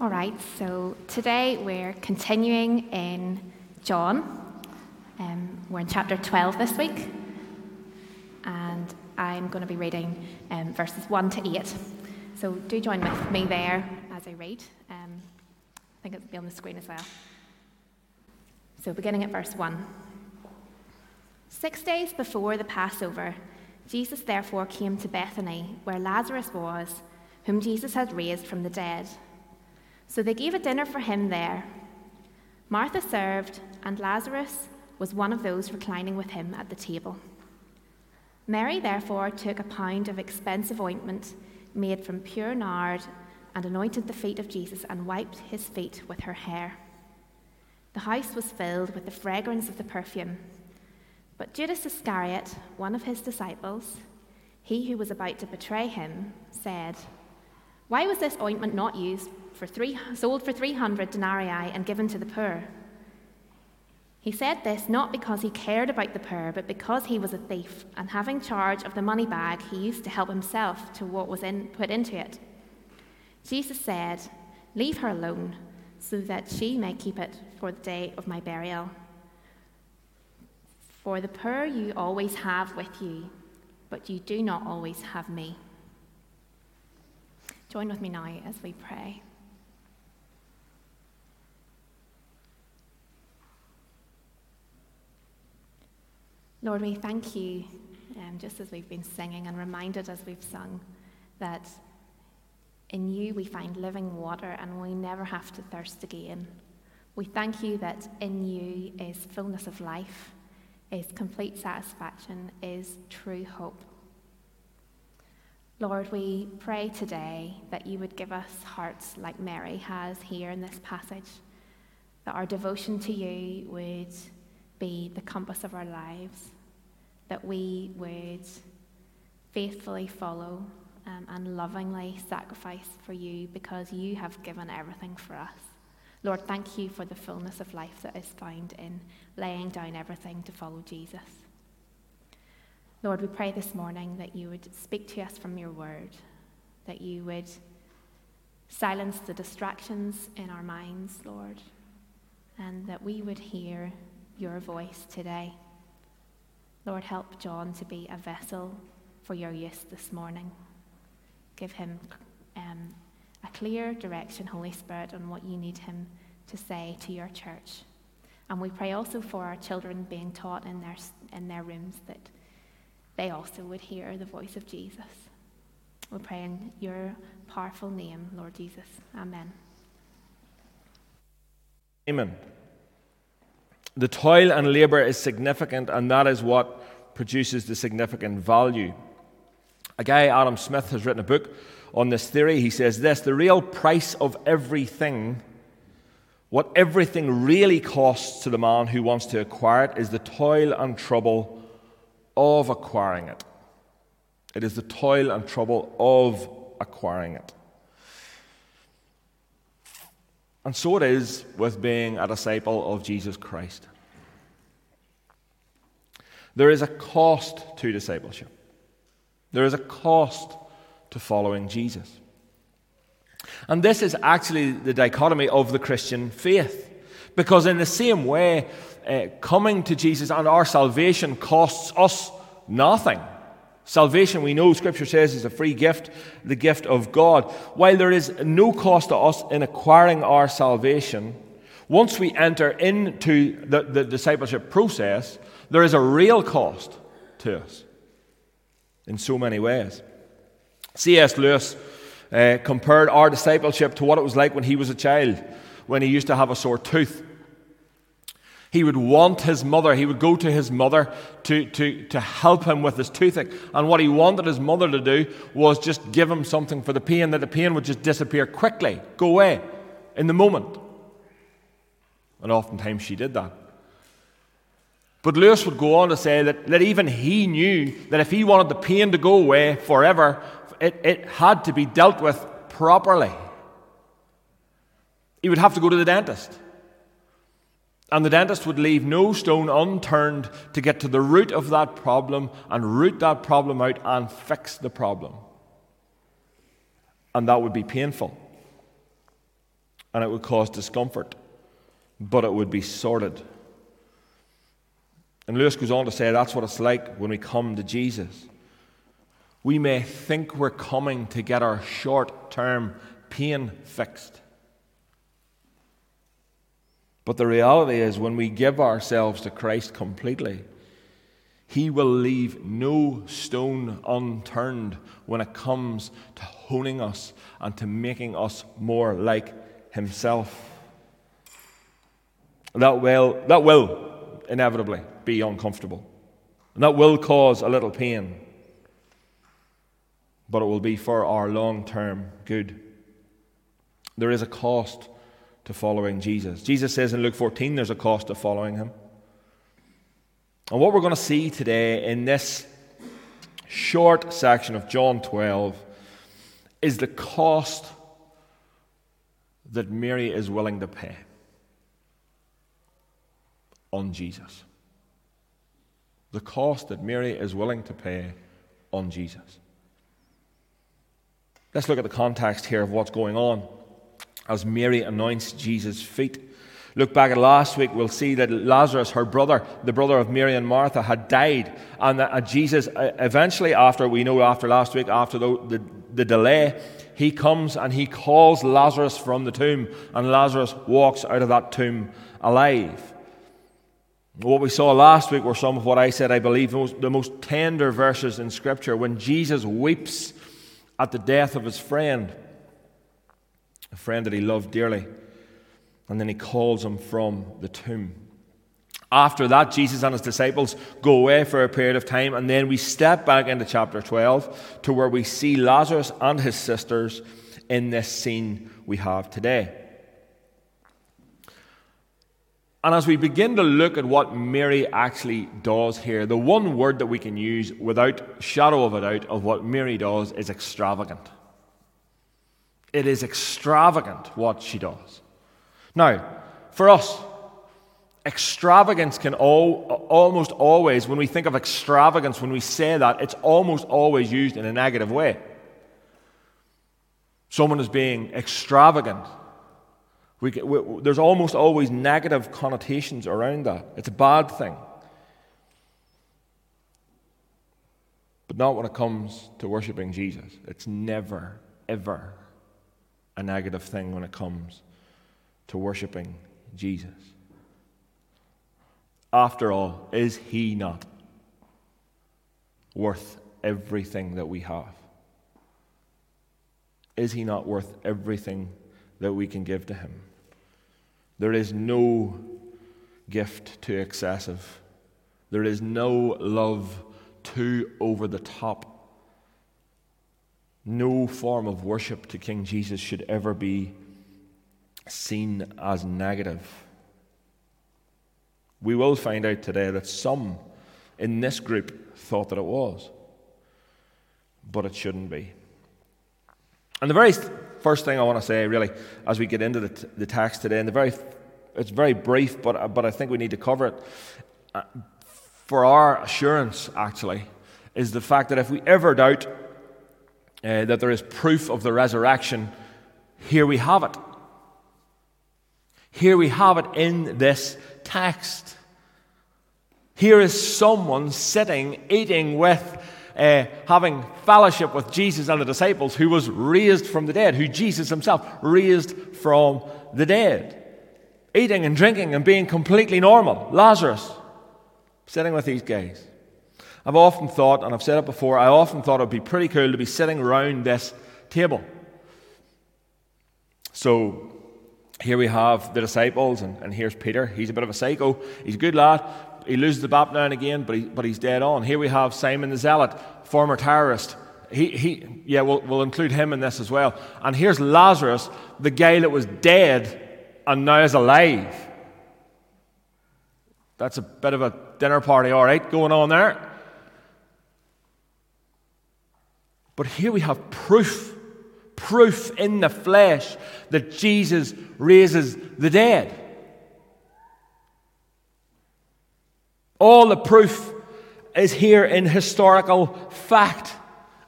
All right, so today we're continuing in John. Um, we're in chapter 12 this week, and I'm going to be reading um, verses 1 to 8. So do join with me there as I read. Um, I think it'll be on the screen as well. So, beginning at verse 1. Six days before the Passover, Jesus therefore came to Bethany, where Lazarus was, whom Jesus had raised from the dead. So they gave a dinner for him there. Martha served, and Lazarus was one of those reclining with him at the table. Mary therefore took a pound of expensive ointment made from pure nard and anointed the feet of Jesus and wiped his feet with her hair. The house was filled with the fragrance of the perfume. But Judas Iscariot, one of his disciples, he who was about to betray him, said, Why was this ointment not used for three, sold for 300 denarii and given to the poor. He said this not because he cared about the poor, but because he was a thief, and having charge of the money bag, he used to help himself to what was in, put into it. Jesus said, Leave her alone, so that she may keep it for the day of my burial. For the poor you always have with you, but you do not always have me. Join with me now as we pray. Lord, we thank you, um, just as we've been singing and reminded as we've sung, that in you we find living water and we never have to thirst again. We thank you that in you is fullness of life, is complete satisfaction, is true hope. Lord, we pray today that you would give us hearts like Mary has here in this passage, that our devotion to you would be the compass of our lives, that we would faithfully follow um, and lovingly sacrifice for you because you have given everything for us. Lord, thank you for the fullness of life that is found in laying down everything to follow Jesus. Lord, we pray this morning that you would speak to us from your word, that you would silence the distractions in our minds, Lord, and that we would hear your voice today. Lord, help John to be a vessel for your use this morning. Give him um, a clear direction, Holy Spirit, on what you need him to say to your church. And we pray also for our children being taught in their, in their rooms that they also would hear the voice of Jesus. We pray in your powerful name, Lord Jesus. Amen. Amen. The toil and labor is significant, and that is what produces the significant value. A guy, Adam Smith, has written a book on this theory. He says this the real price of everything, what everything really costs to the man who wants to acquire it, is the toil and trouble of acquiring it. It is the toil and trouble of acquiring it. And so it is with being a disciple of Jesus Christ. There is a cost to discipleship, there is a cost to following Jesus. And this is actually the dichotomy of the Christian faith. Because, in the same way, uh, coming to Jesus and our salvation costs us nothing. Salvation, we know Scripture says, is a free gift, the gift of God. While there is no cost to us in acquiring our salvation, once we enter into the, the discipleship process, there is a real cost to us in so many ways. C.S. Lewis uh, compared our discipleship to what it was like when he was a child, when he used to have a sore tooth. He would want his mother, he would go to his mother to, to, to help him with his toothache. And what he wanted his mother to do was just give him something for the pain, that the pain would just disappear quickly, go away in the moment. And oftentimes she did that. But Lewis would go on to say that, that even he knew that if he wanted the pain to go away forever, it, it had to be dealt with properly. He would have to go to the dentist. And the dentist would leave no stone unturned to get to the root of that problem and root that problem out and fix the problem. And that would be painful. and it would cause discomfort, but it would be sorted. And Lewis goes on to say that's what it's like when we come to Jesus. We may think we're coming to get our short term pain fixed. But the reality is, when we give ourselves to Christ completely, He will leave no stone unturned when it comes to honing us and to making us more like Himself. That will, that will inevitably be uncomfortable. And that will cause a little pain. But it will be for our long term good. There is a cost to following Jesus. Jesus says in Luke 14 there's a cost to following him. And what we're going to see today in this short section of John 12 is the cost that Mary is willing to pay on Jesus. The cost that Mary is willing to pay on Jesus. Let's look at the context here of what's going on as Mary anoints Jesus' feet. Look back at last week, we'll see that Lazarus, her brother, the brother of Mary and Martha, had died. And that Jesus, uh, eventually, after, we know after last week, after the, the, the delay, he comes and he calls Lazarus from the tomb, and Lazarus walks out of that tomb alive. What we saw last week were some of what I said, I believe, the most tender verses in Scripture when Jesus weeps at the death of his friend a friend that he loved dearly. And then he calls him from the tomb. After that, Jesus and his disciples go away for a period of time, and then we step back into chapter 12 to where we see Lazarus and his sisters in this scene we have today. And as we begin to look at what Mary actually does here, the one word that we can use without shadow of a doubt of what Mary does is extravagant. It is extravagant what she does. Now, for us, extravagance can all, almost always, when we think of extravagance, when we say that, it's almost always used in a negative way. Someone is being extravagant. We, we, there's almost always negative connotations around that. It's a bad thing. But not when it comes to worshiping Jesus. It's never, ever a negative thing when it comes to worshiping Jesus. After all, is he not worth everything that we have? Is he not worth everything that we can give to him? There is no gift too excessive. There is no love too over the top no form of worship to King Jesus should ever be seen as negative. We will find out today that some in this group thought that it was, but it shouldn't be. And the very first thing I want to say, really, as we get into the, t- the text today, and the very, it's very brief, but, but I think we need to cover it. Uh, for our assurance, actually, is the fact that if we ever doubt uh, that there is proof of the resurrection, here we have it. Here we have it in this text. Here is someone sitting, eating with, uh, having fellowship with Jesus and the disciples who was raised from the dead, who Jesus himself raised from the dead. Eating and drinking and being completely normal. Lazarus, sitting with these guys. I've often thought, and I've said it before, I often thought it would be pretty cool to be sitting around this table. So here we have the disciples, and, and here's Peter. He's a bit of a psycho. He's a good lad. He loses the bat now and again, but, he, but he's dead on. Here we have Simon the Zealot, former terrorist. He, he, yeah, we'll, we'll include him in this as well. And here's Lazarus, the guy that was dead and now is alive. That's a bit of a dinner party, all right, going on there. But here we have proof, proof in the flesh that Jesus raises the dead. All the proof is here in historical fact,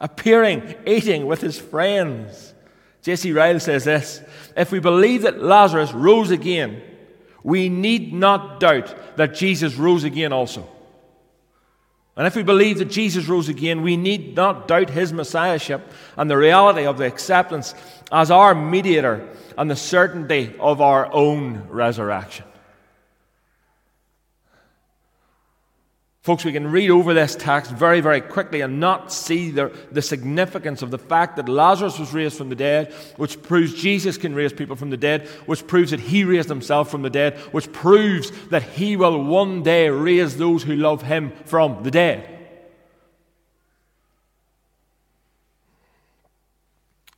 appearing, eating with his friends, J.C. Ryle says this If we believe that Lazarus rose again, we need not doubt that Jesus rose again also. And if we believe that Jesus rose again, we need not doubt his messiahship and the reality of the acceptance as our mediator and the certainty of our own resurrection. Folks, we can read over this text very, very quickly and not see the, the significance of the fact that Lazarus was raised from the dead, which proves Jesus can raise people from the dead, which proves that he raised himself from the dead, which proves that he will one day raise those who love him from the dead.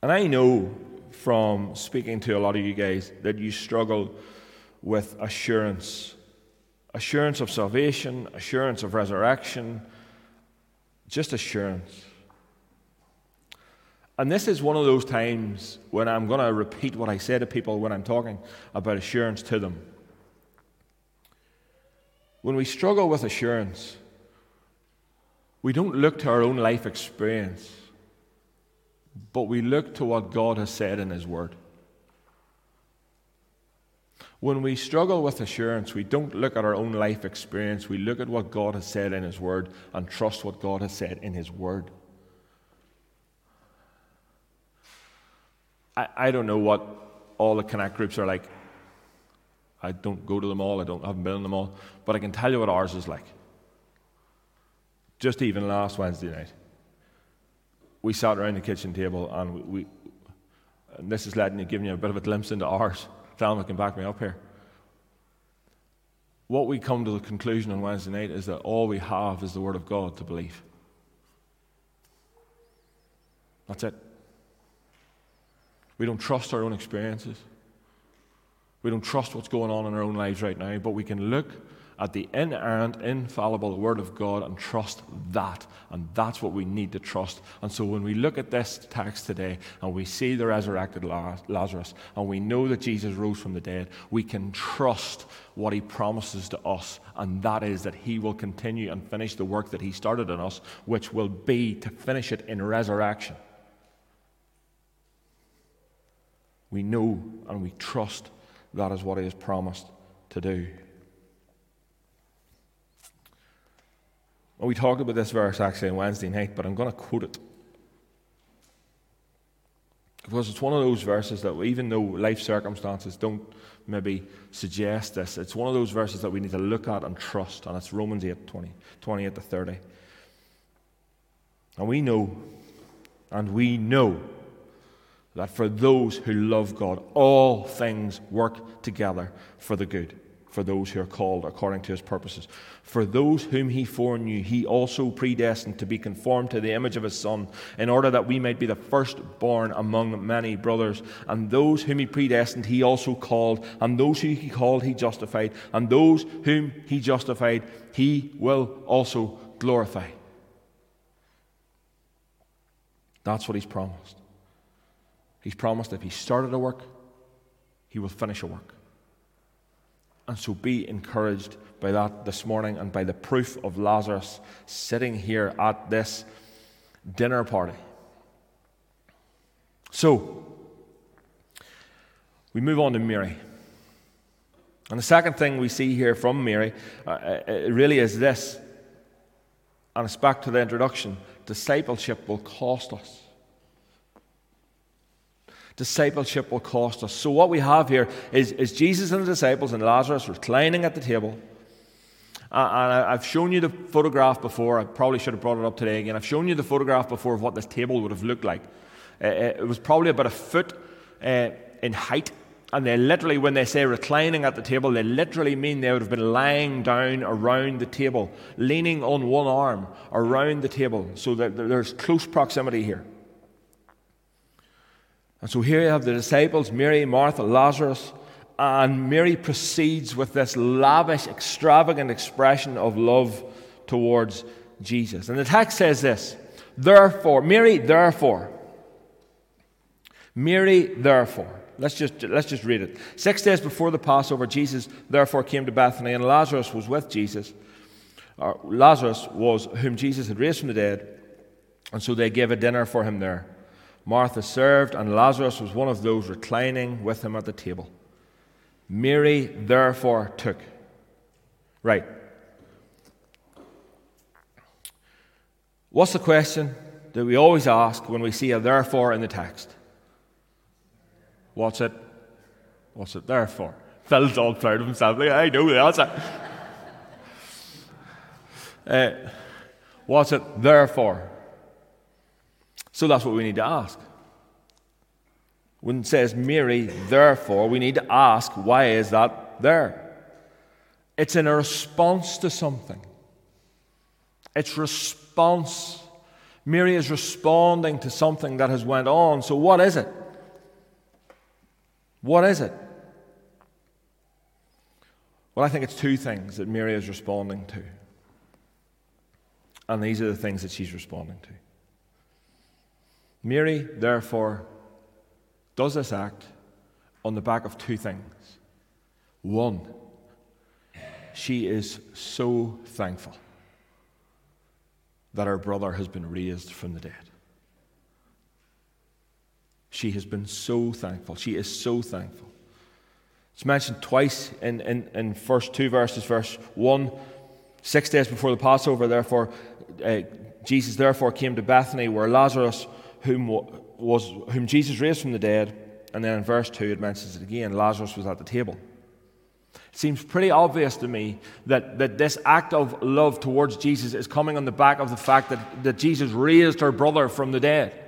And I know from speaking to a lot of you guys that you struggle with assurance assurance of salvation, assurance of resurrection, just assurance. And this is one of those times when I'm going to repeat what I say to people when I'm talking about assurance to them. When we struggle with assurance, we don't look to our own life experience, but we look to what God has said in His Word. When we struggle with assurance, we don't look at our own life experience. We look at what God has said in His Word and trust what God has said in His Word. I, I don't know what all the Connect groups are like. I don't go to them all, I don't, I haven't been in them all. But I can tell you what ours is like. Just even last Wednesday night, we sat around the kitchen table and we, we and this is letting you, giving you a bit of a glimpse into ours. Thelma can back me up here. What we come to the conclusion on Wednesday night is that all we have is the Word of God to believe. That's it. We don't trust our own experiences. We don't trust what's going on in our own lives right now, but we can look at the inerrant, infallible Word of God and trust that. And that's what we need to trust. And so when we look at this text today and we see the resurrected Lazarus and we know that Jesus rose from the dead, we can trust what he promises to us. And that is that he will continue and finish the work that he started in us, which will be to finish it in resurrection. We know and we trust that is what he has promised to do. Well, we talked about this verse actually on Wednesday night, but I'm going to quote it. Because it's one of those verses that, even though life circumstances don't maybe suggest this, it's one of those verses that we need to look at and trust. And it's Romans 8 20, 28 to 30. And we know, and we know that for those who love God, all things work together for the good for those who are called according to his purposes. For those whom he foreknew, he also predestined to be conformed to the image of his Son, in order that we might be the firstborn among many brothers. And those whom he predestined, he also called. And those whom he called, he justified. And those whom he justified, he will also glorify. That's what he's promised. He's promised if he started a work, he will finish a work. And so be encouraged by that this morning and by the proof of Lazarus sitting here at this dinner party. So, we move on to Mary. And the second thing we see here from Mary uh, uh really is this, and it's back to the introduction discipleship will cost us. Discipleship will cost us. So, what we have here is, is Jesus and the disciples and Lazarus reclining at the table. And I've shown you the photograph before. I probably should have brought it up today again. I've shown you the photograph before of what this table would have looked like. Uh, uh it was probably about a foot uh, in height. And they literally, when they say reclining at the table, they literally mean they would have been lying down around the table, leaning on one arm around the table, so that there's close proximity here. And so here you have the disciples Mary, Martha, Lazarus, and Mary proceeds with this lavish, extravagant expression of love towards Jesus. And the text says this Therefore, Mary, therefore. Mary, therefore. Let's just, let's just read it. Six days before the Passover, Jesus therefore came to Bethany, and Lazarus was with Jesus. Lazarus was whom Jesus had raised from the dead, and so they gave a dinner for him there. Martha served, and Lazarus was one of those reclining with him at the table. Mary therefore took. Right. What's the question that we always ask when we see a therefore in the text? What's it? What's it there for? Phil's all proud of himself. Like, I know the answer. uh, what's it there for? So that's what we need to ask. When it says Mary, therefore, we need to ask, why is that there? It's in a response to something. It's response. Mary is responding to something that has went on. So what is it? What is it? Well, I think it's two things that Mary is responding to. And these are the things that she's responding to. Mary, therefore, does this act on the back of two things. One, she is so thankful that her brother has been raised from the dead. She has been so thankful. She is so thankful. It's mentioned twice in, in, in first two verses. Verse 1, six days before the Passover, therefore, uh, Jesus therefore came to Bethany where Lazarus whom, was, whom Jesus raised from the dead. And then in verse 2, it mentions it again Lazarus was at the table. It seems pretty obvious to me that, that this act of love towards Jesus is coming on the back of the fact that, that Jesus raised her brother from the dead.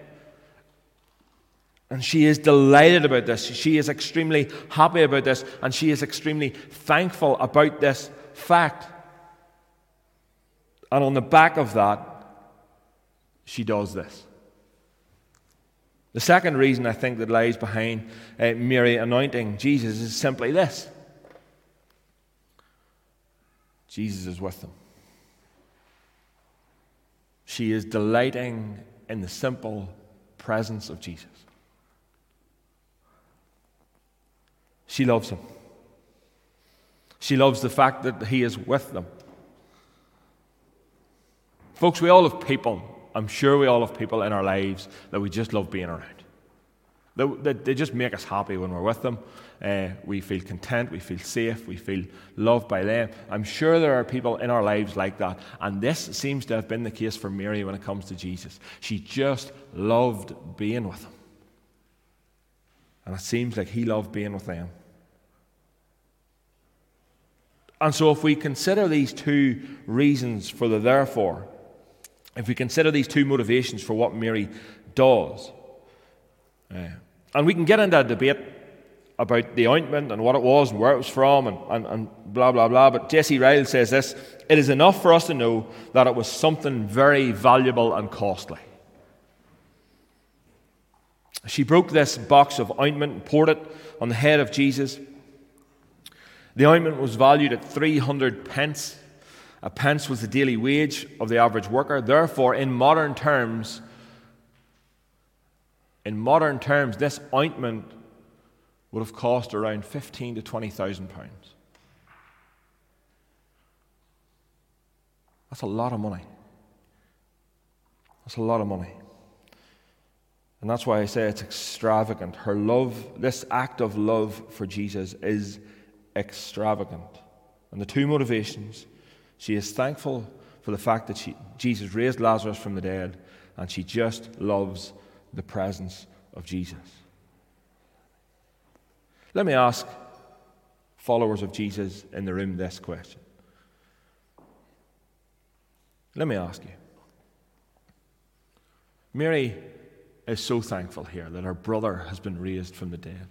And she is delighted about this. She is extremely happy about this. And she is extremely thankful about this fact. And on the back of that, she does this. The second reason I think that lies behind uh, Mary anointing Jesus is simply this Jesus is with them. She is delighting in the simple presence of Jesus. She loves him. She loves the fact that he is with them. Folks, we all have people I'm sure we all have people in our lives that we just love being around. They, they, just make us happy when we're with them. Uh, we feel content, we feel safe, we feel loved by them. I'm sure there are people in our lives like that. And this seems to have been the case for Mary when it comes to Jesus. She just loved being with him. And it seems like he loved being with them. And so, if we consider these two reasons for the therefore, if we consider these two motivations for what Mary does, uh, and we can get into a debate about the ointment and what it was and where it was from and, and, and blah, blah, blah, but J.C. Ryle says this it is enough for us to know that it was something very valuable and costly. She broke this box of ointment and poured it on the head of Jesus. The ointment was valued at 300 pence. A pence was the daily wage of the average worker. Therefore, in modern terms, in modern terms, this ointment would have cost around fifteen to twenty thousand pounds. That's a lot of money. That's a lot of money. And that's why I say it's extravagant. Her love, this act of love for Jesus, is extravagant. And the two motivations she is thankful for the fact that she, Jesus raised Lazarus from the dead, and she just loves the presence of Jesus. Let me ask followers of Jesus in the room this question. Let me ask you. Mary is so thankful here that her brother has been raised from the dead,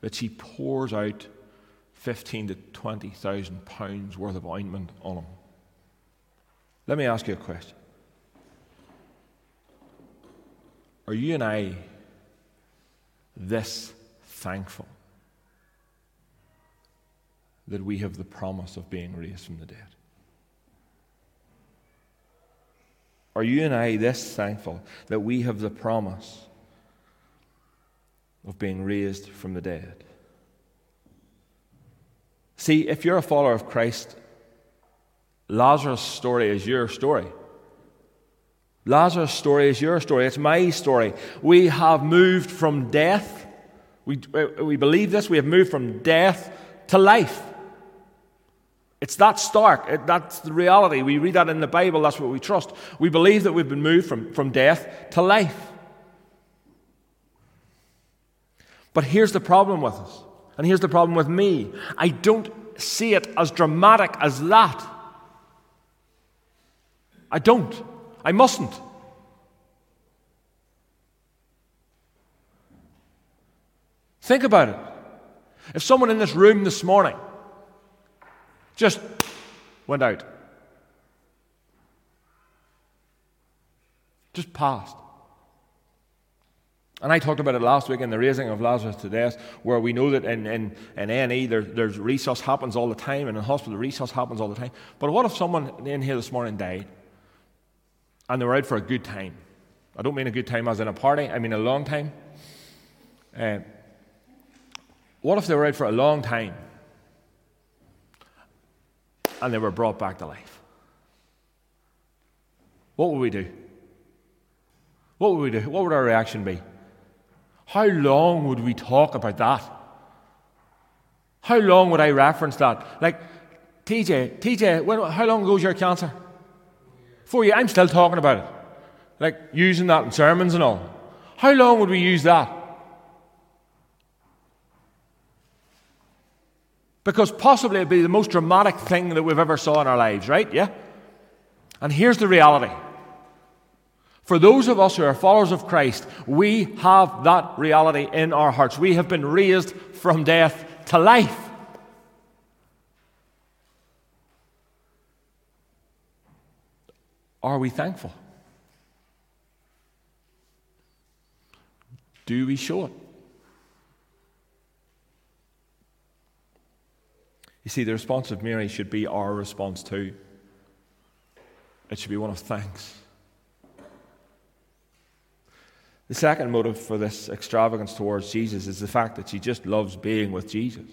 that she pours out fifteen to twenty thousand pounds worth of ointment on him. Let me ask you a question. Are you and I this thankful that we have the promise of being raised from the dead? Are you and I this thankful that we have the promise of being raised from the dead? See, if you're a follower of Christ, Lazarus' story is your story. Lazarus' story is your story. It's my story. We have moved from death. We, uh, we believe this. We have moved from death to life. It's that stark. It, that's the reality. We read that in the Bible. That's what we trust. We believe that we've been moved from, from death to life. But here's the problem with us. And here's the problem with me. I don't see it as dramatic as that. I don't. I mustn't. Think about it. If someone in this room this morning just went out, just passed, and I talked about it last week in the raising of Lazarus to death, where we know that in, in, in A&E there, there's resus happens all the time, and in hospital resus happens all the time. But what if someone in here this morning died, and they were out for a good time? I don't mean a good time as in a party, I mean a long time. Uh, what if they were out for a long time, and they were brought back to life? What would we do? What would we do? What would our reaction be? How long would we talk about that? How long would I reference that? Like, TJ, TJ, when, how long ago was your cancer? Four years. I'm still talking about it. Like, using that in sermons and all. How long would we use that? Because possibly it'd be the most dramatic thing that we've ever saw in our lives, right? Yeah? And here's the reality. For those of us who are followers of Christ, we have that reality in our hearts. We have been raised from death to life. Are we thankful? Do we show it? You see, the response of Mary should be our response too. It should be one of thanks. The second motive for this extravagance towards Jesus is the fact that she just loves being with Jesus.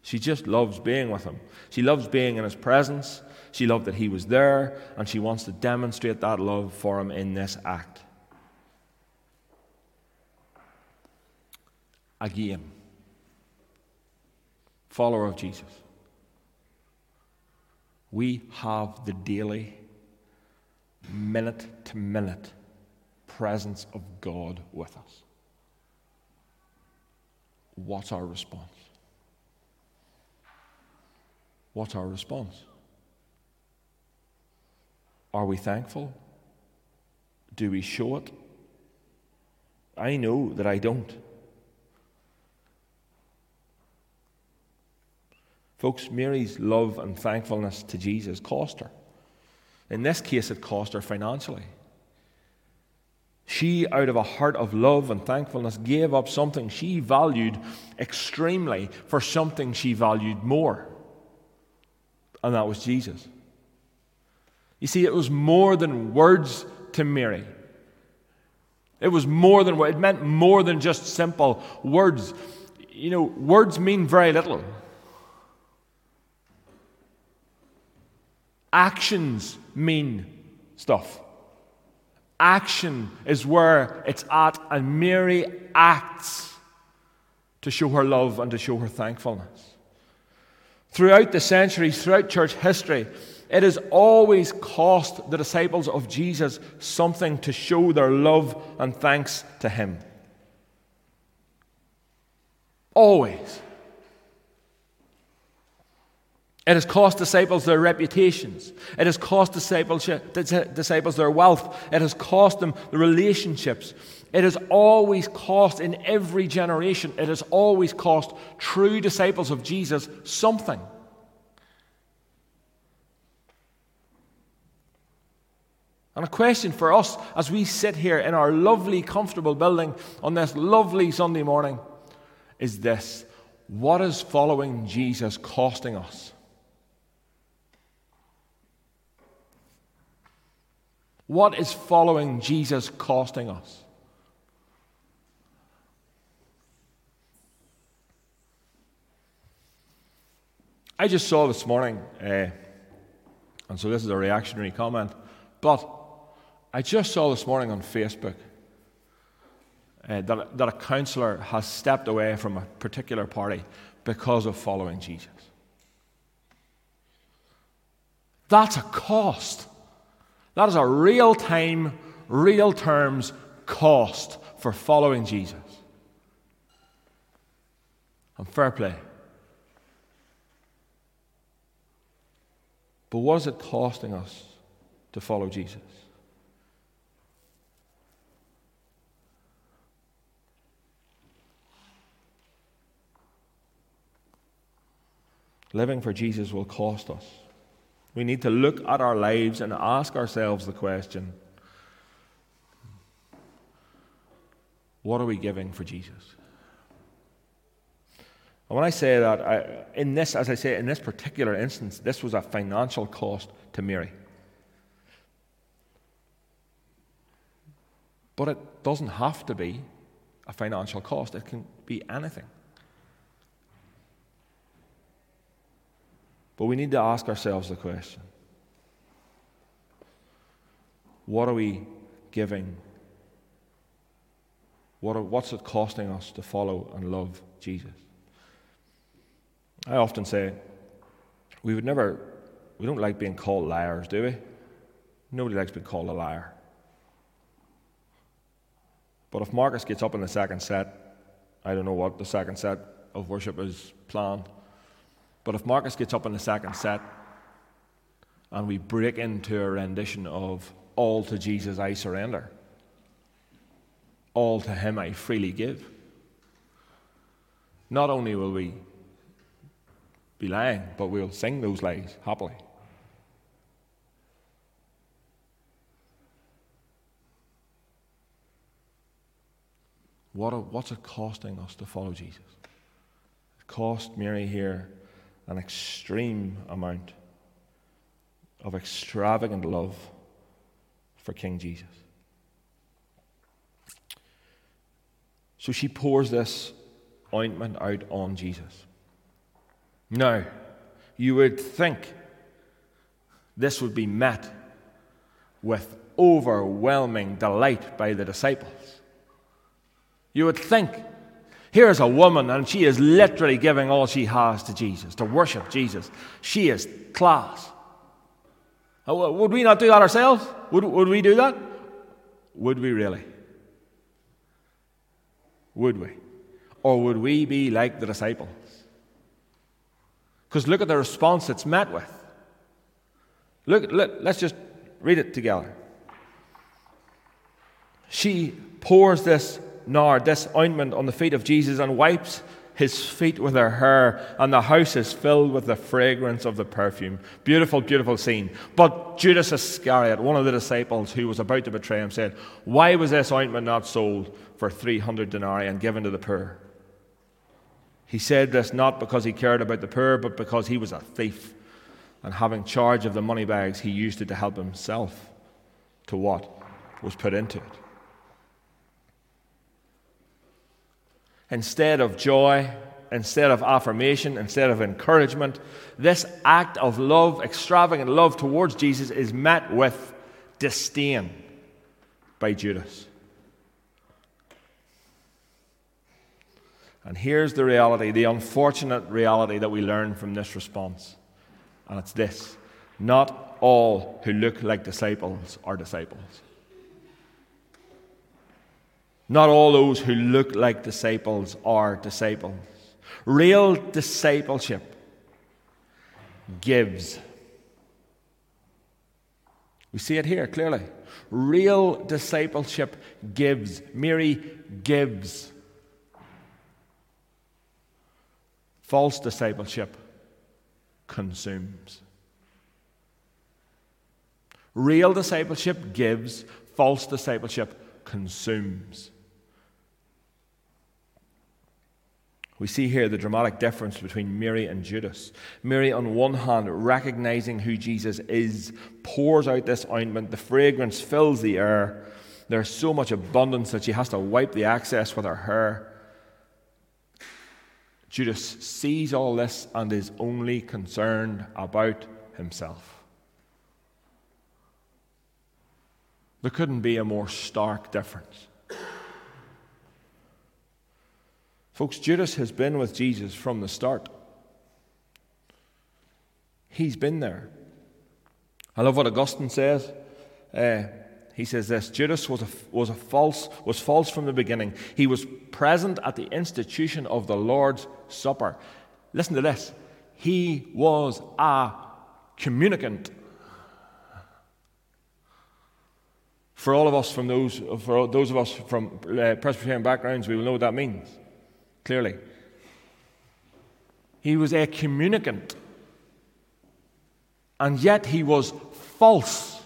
She just loves being with him. She loves being in his presence. She loved that he was there, and she wants to demonstrate that love for him in this act. Again, follower of Jesus, we have the daily minute to minute presence of God with us. What's our response? What's our response? Are we thankful? Do we show it? I know that I don't. Folks, Mary's love and thankfulness to Jesus cost her. In this case, it cost her financially. She, out of a heart of love and thankfulness, gave up something she valued extremely for something she valued more. And that was Jesus. You see, it was more than words to Mary. It was more than it meant more than just simple words. You know, words mean very little. Actions mean stuff. Action is where it's at, and Mary acts to show her love and to show her thankfulness. Throughout the centuries, throughout church history, it has always cost the disciples of Jesus something to show their love and thanks to Him. Always. It has cost disciples their reputations. It has cost disciples their wealth. It has cost them the relationships. It has always cost, in every generation, it has always cost true disciples of Jesus something. And a question for us as we sit here in our lovely, comfortable building on this lovely Sunday morning is this What is following Jesus costing us? What is following Jesus costing us? I just saw this morning uh, And so this is a reactionary comment. But I just saw this morning on Facebook uh, that, that a councillor has stepped away from a particular party because of following Jesus. That's a cost. That is a real time, real terms cost for following Jesus. And fair play. But what is it costing us to follow Jesus? Living for Jesus will cost us. We need to look at our lives and ask ourselves the question what are we giving for Jesus? And when I say that, I, in this, as I say, in this particular instance, this was a financial cost to Mary. But it doesn't have to be a financial cost, it can be anything. But we need to ask ourselves the question what are we giving? What are, what's it costing us to follow and love Jesus? I often say we would never, we don't like being called liars, do we? Nobody likes being called a liar. But if Marcus gets up in the second set, I don't know what the second set of worship is planned. But if Marcus gets up in the second set and we break into a rendition of All to Jesus I surrender, all to Him I freely give, not only will we be lying, but we'll sing those lies happily. What, what's it costing us to follow Jesus? It cost Mary here an extreme amount of extravagant love for King Jesus. So she pours this ointment out on Jesus. Now, you would think this would be met with overwhelming delight by the disciples. You would think Here's a woman, and she is literally giving all she has to Jesus, to worship Jesus. She is class. Uh, would we not do that ourselves? Would, would we do that? Would we really? Would we? Or would we be like the disciples? Because look at the response it's met with. Look, look, let's just read it together. She pours this nard, this ointment on the feet of Jesus, and wipes his feet with her hair, and the house is filled with the fragrance of the perfume. Beautiful, beautiful scene. But Judas Iscariot, one of the disciples who was about to betray him, said, Why was this ointment not sold for 300 denarii and given to the poor? He said this not because he cared about the poor, but because he was a thief. And having charge of the money bags, he used it to help himself to what was put into it. Instead of joy, instead of affirmation, instead of encouragement, this act of love, extravagant love towards Jesus, is met with disdain by Judas. And here's the reality, the unfortunate reality that we learn from this response. And it's this not all who look like disciples are disciples. Not all those who look like disciples are disciples. Real discipleship gives. We see it here clearly. Real discipleship gives. Mary gives. False discipleship consumes. Real discipleship gives, false discipleship consumes. We see here the dramatic difference between Mary and Judas. Mary, on one hand, recognizing who Jesus is, pours out this ointment, the fragrance fills the air. There's so much abundance that she has to wipe the excess with her hair. Judas sees all this and is only concerned about himself. There couldn't be a more stark difference. Folks, Judas has been with Jesus from the start. He's been there. I love what Augustine says. Uh, he says this Judas was, a, was, a false, was false from the beginning. He was present at the institution of the Lord's Supper. Listen to this. He was a communicant. For all of us from those, for those of us from uh, Presbyterian backgrounds, we will know what that means clearly. He was a communicant, and yet he was false.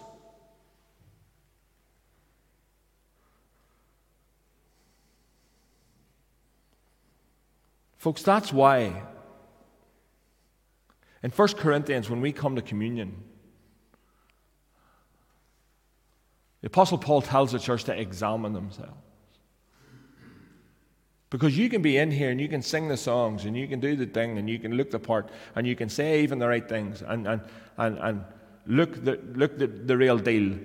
Folks, that's why in 1 Corinthians, when we come to communion, the Apostle Paul tells the church to examine themselves. Because you can be in here and you can sing the songs and you can do the thing and you can look the part and you can say even the right things and, and, and, and look, the, look the, the real deal.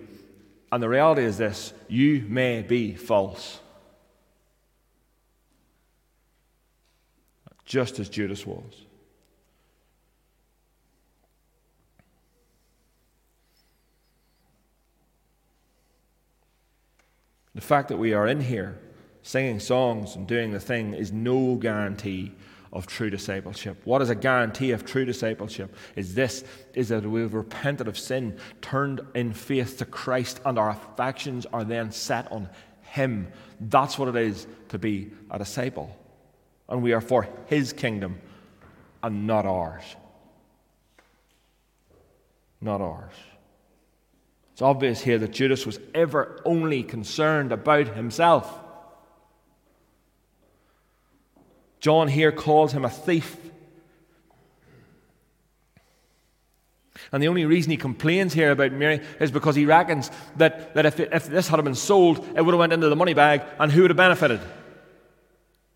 And the reality is this you may be false. Just as Judas was. The fact that we are in here singing songs and doing the thing is no guarantee of true discipleship. What is a guarantee of true discipleship is this is that we've repented of sin, turned in faith to Christ, and our affections are then set on Him. That's what it is to be a disciple. And we are for His kingdom and not ours. Not ours. It's obvious here that Judas was ever only concerned about himself. John here calls him a thief. And the only reason he complains here about Mary is because he reckons that, that if, it, if this had been sold, it would have went into the money bag, and who would have benefited?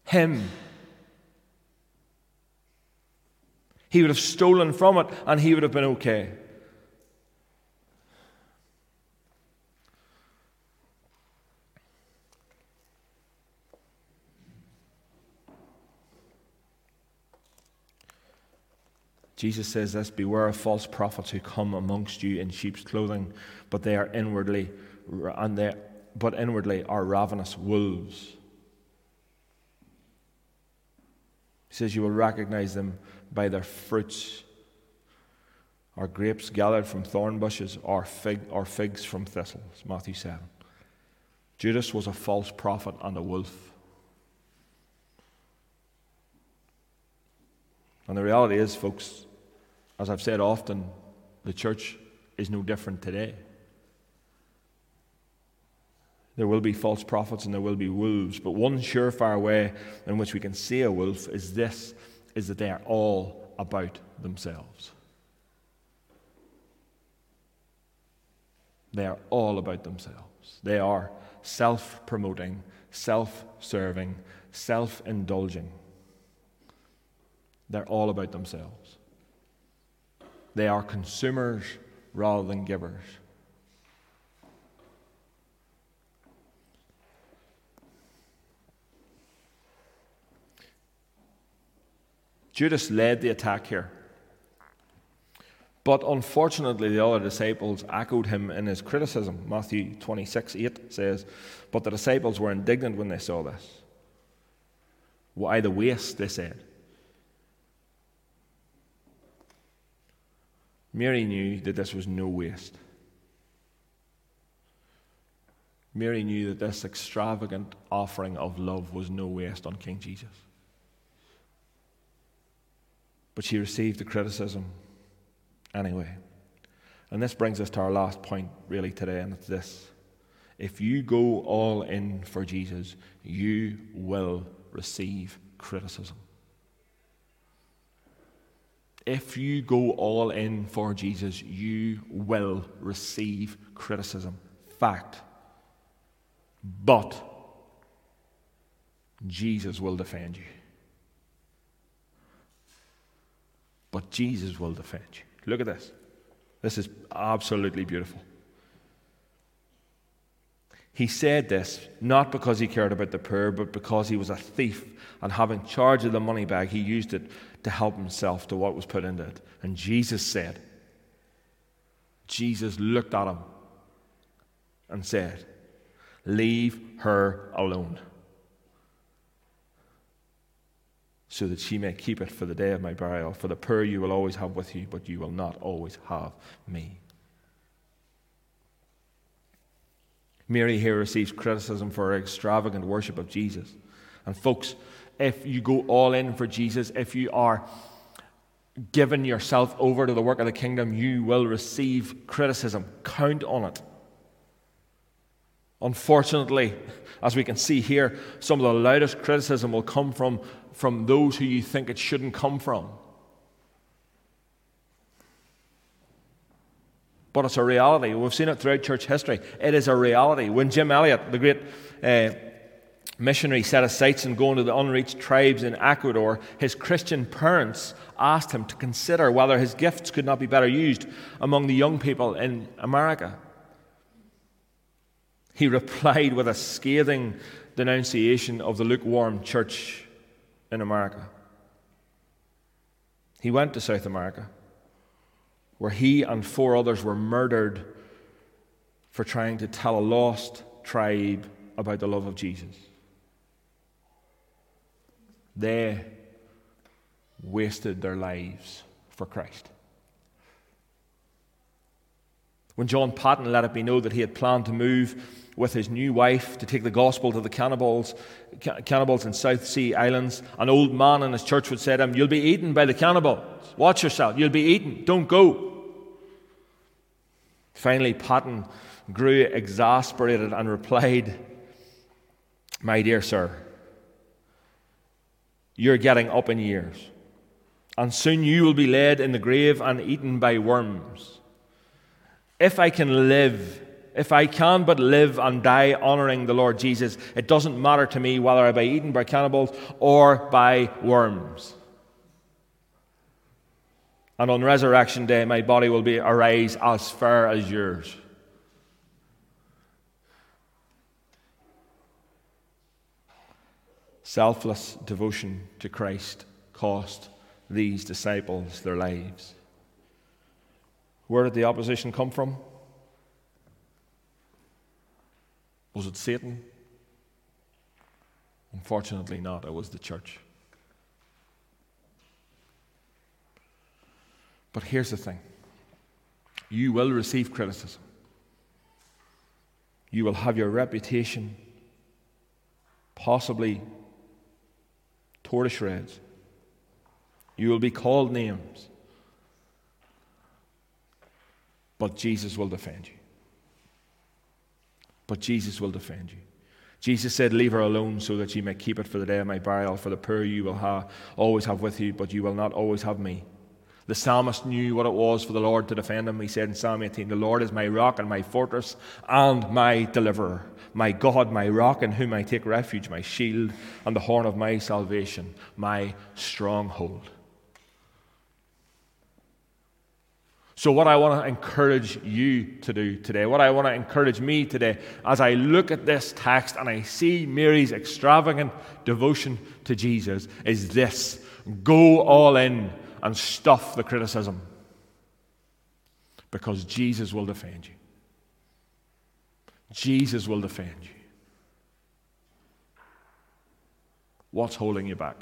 Him. He would have stolen from it, and he would have been okay. Jesus says this Beware of false prophets who come amongst you in sheep's clothing, but they are inwardly, and they, but inwardly are ravenous wolves. He says, You will recognize them by their fruits. Are grapes gathered from thorn bushes, or, fig, or figs from thistles? Matthew 7. Judas was a false prophet and a wolf. And the reality is, folks, as I've said often, the church is no different today. There will be false prophets and there will be wolves, but one surefire way in which we can see a wolf is this is that they are all about themselves. They are all about themselves. They are self promoting, self serving, self indulging. They're all about themselves. They are consumers rather than givers. Judas led the attack here. But unfortunately, the other disciples echoed him in his criticism. Matthew 26 8 says, But the disciples were indignant when they saw this. Why the waste, they said. Mary knew that this was no waste. Mary knew that this extravagant offering of love was no waste on King Jesus. But she received the criticism anyway. And this brings us to our last point, really, today, and it's this. If you go all in for Jesus, you will receive criticism. If you go all in for Jesus, you will receive criticism. Fact. But Jesus will defend you. But Jesus will defend you. Look at this. This is absolutely beautiful. He said this not because he cared about the poor, but because he was a thief, and having charge of the money bag, he used it to help himself to what was put into it. And Jesus said, Jesus looked at him and said, Leave her alone, so that she may keep it for the day of my burial. For the poor you will always have with you, but you will not always have me. Mary here receives criticism for her extravagant worship of Jesus. And, folks, if you go all in for Jesus, if you are giving yourself over to the work of the kingdom, you will receive criticism. Count on it. Unfortunately, as we can see here, some of the loudest criticism will come from, from those who you think it shouldn't come from. But it's a reality. We've seen it throughout church history. It is a reality. When Jim Elliot, the great uh, missionary, set his sights on going to the unreached tribes in Ecuador, his Christian parents asked him to consider whether his gifts could not be better used among the young people in America. He replied with a scathing denunciation of the lukewarm church in America. He went to South America where he and four others were murdered for trying to tell a lost tribe about the love of Jesus. They wasted their lives for Christ. When John Paton let it be known that he had planned to move with his new wife to take the gospel to the cannibals, cannibals in South Sea Islands, an old man in his church would say to him, You'll be eaten by the cannibals. Watch yourself. You'll be eaten. Don't go. Finally, Paton grew exasperated and replied, My dear sir, you're getting up in years, and soon you will be laid in the grave and eaten by worms. If I can live, if I can but live and die honoring the Lord Jesus, it doesn't matter to me whether I be eaten by cannibals or by worms. And on resurrection day, my body will be arise as fair as yours. Selfless devotion to Christ cost these disciples their lives. Where did the opposition come from? Was it Satan? Unfortunately, not. It was the church. But here's the thing you will receive criticism, you will have your reputation possibly tore to shreds, you will be called names. But Jesus will defend you. But Jesus will defend you. Jesus said, Leave her alone so that ye may keep it for the day of my burial. For the poor you will ha- always have with you, but you will not always have me. The psalmist knew what it was for the Lord to defend him. He said in Psalm 18, The Lord is my rock and my fortress and my deliverer, my God, my rock in whom I take refuge, my shield and the horn of my salvation, my stronghold. So, what I want to encourage you to do today, what I want to encourage me today, as I look at this text and I see Mary's extravagant devotion to Jesus, is this go all in and stuff the criticism because Jesus will defend you. Jesus will defend you. What's holding you back?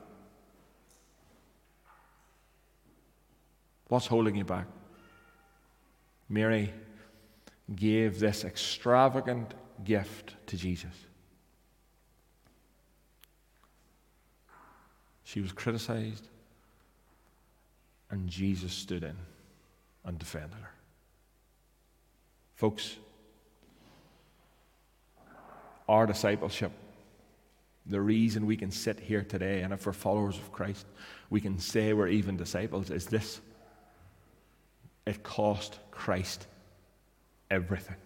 What's holding you back? Mary gave this extravagant gift to Jesus. She was criticized, and Jesus stood in and defended her. Folks, our discipleship, the reason we can sit here today, and if we're followers of Christ, we can say we're even disciples, is this it cost Christ everything.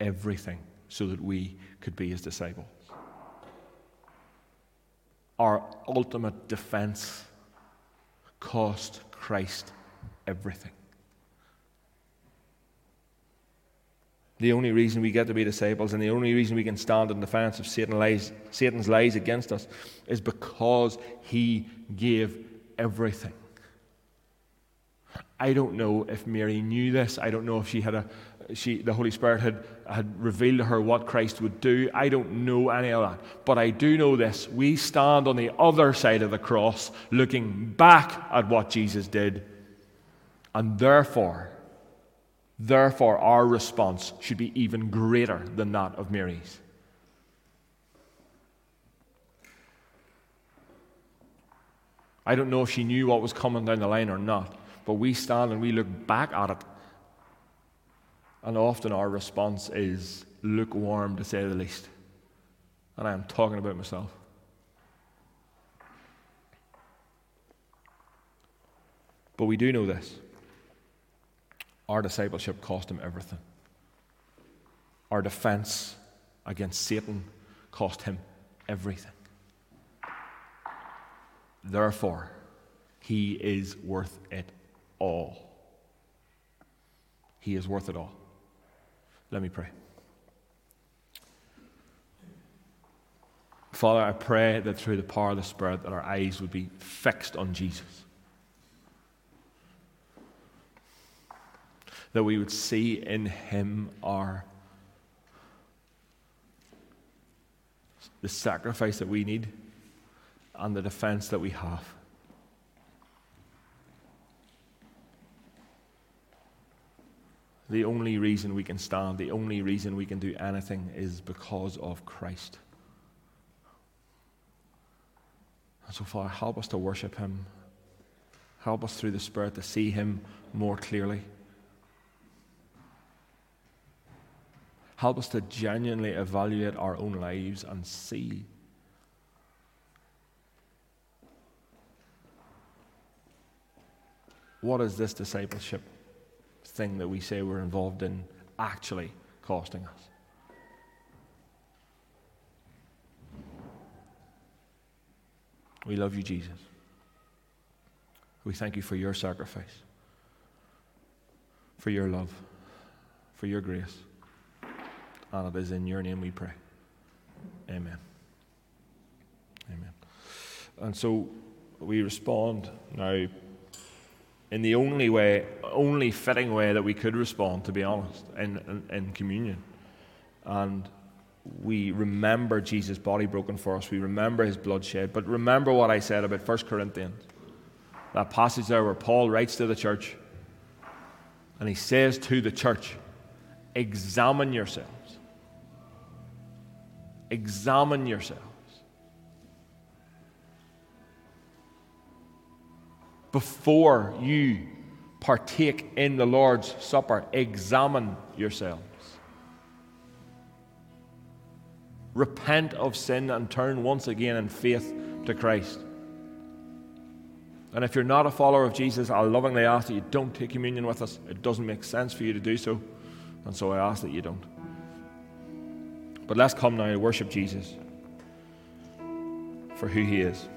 Everything so that we could be his disciples our ultimate defense cost Christ everything. The only reason we get to be disciples and the only reason we can stand in defense of Satan lies, Satan's lies against us is because he gave everything. I don't know if Mary knew this. I don't know if she had a, she, the Holy Spirit had, had revealed to her what Christ would do. I don't know any of that. But I do know this. We stand on the other side of the cross looking back at what Jesus did. And therefore, therefore, our response should be even greater than that of Mary's. I don't know if she knew what was coming down the line or not, but we stand and we look back at it and often our response is lukewarm, to say the least. And I am talking about myself. But we do know this our discipleship cost him everything. Our defense against Satan cost him everything. Therefore, he is worth it all. He is worth it all. Let me pray. Father, I pray that through the power of the Spirit that our eyes would be fixed on Jesus. That we would see in him our the sacrifice that we need and the defense that we have. The only reason we can stand, the only reason we can do anything is because of Christ. And so, Father, help us to worship Him. Help us through the Spirit to see Him more clearly. Help us to genuinely evaluate our own lives and see. What is this discipleship? Thing that we say we're involved in actually costing us. We love you, Jesus. We thank you for your sacrifice, for your love, for your grace. And it is in your name we pray. Amen. Amen. And so we respond now in the only way, only fitting way that we could respond, to be honest, in, in, in communion. And we remember Jesus' body broken for us. We remember his blood shed. But remember what I said about 1 Corinthians. That passage there where Paul writes to the church and he says to the church, Examine yourselves. Examine yourselves. Before you partake in the Lord's Supper, examine yourselves. Repent of sin and turn once again in faith to Christ. And if you're not a follower of Jesus, I lovingly ask that you don't take communion with us. It doesn't make sense for you to do so. And so I ask that you don't. But let's come now and worship Jesus for who he is.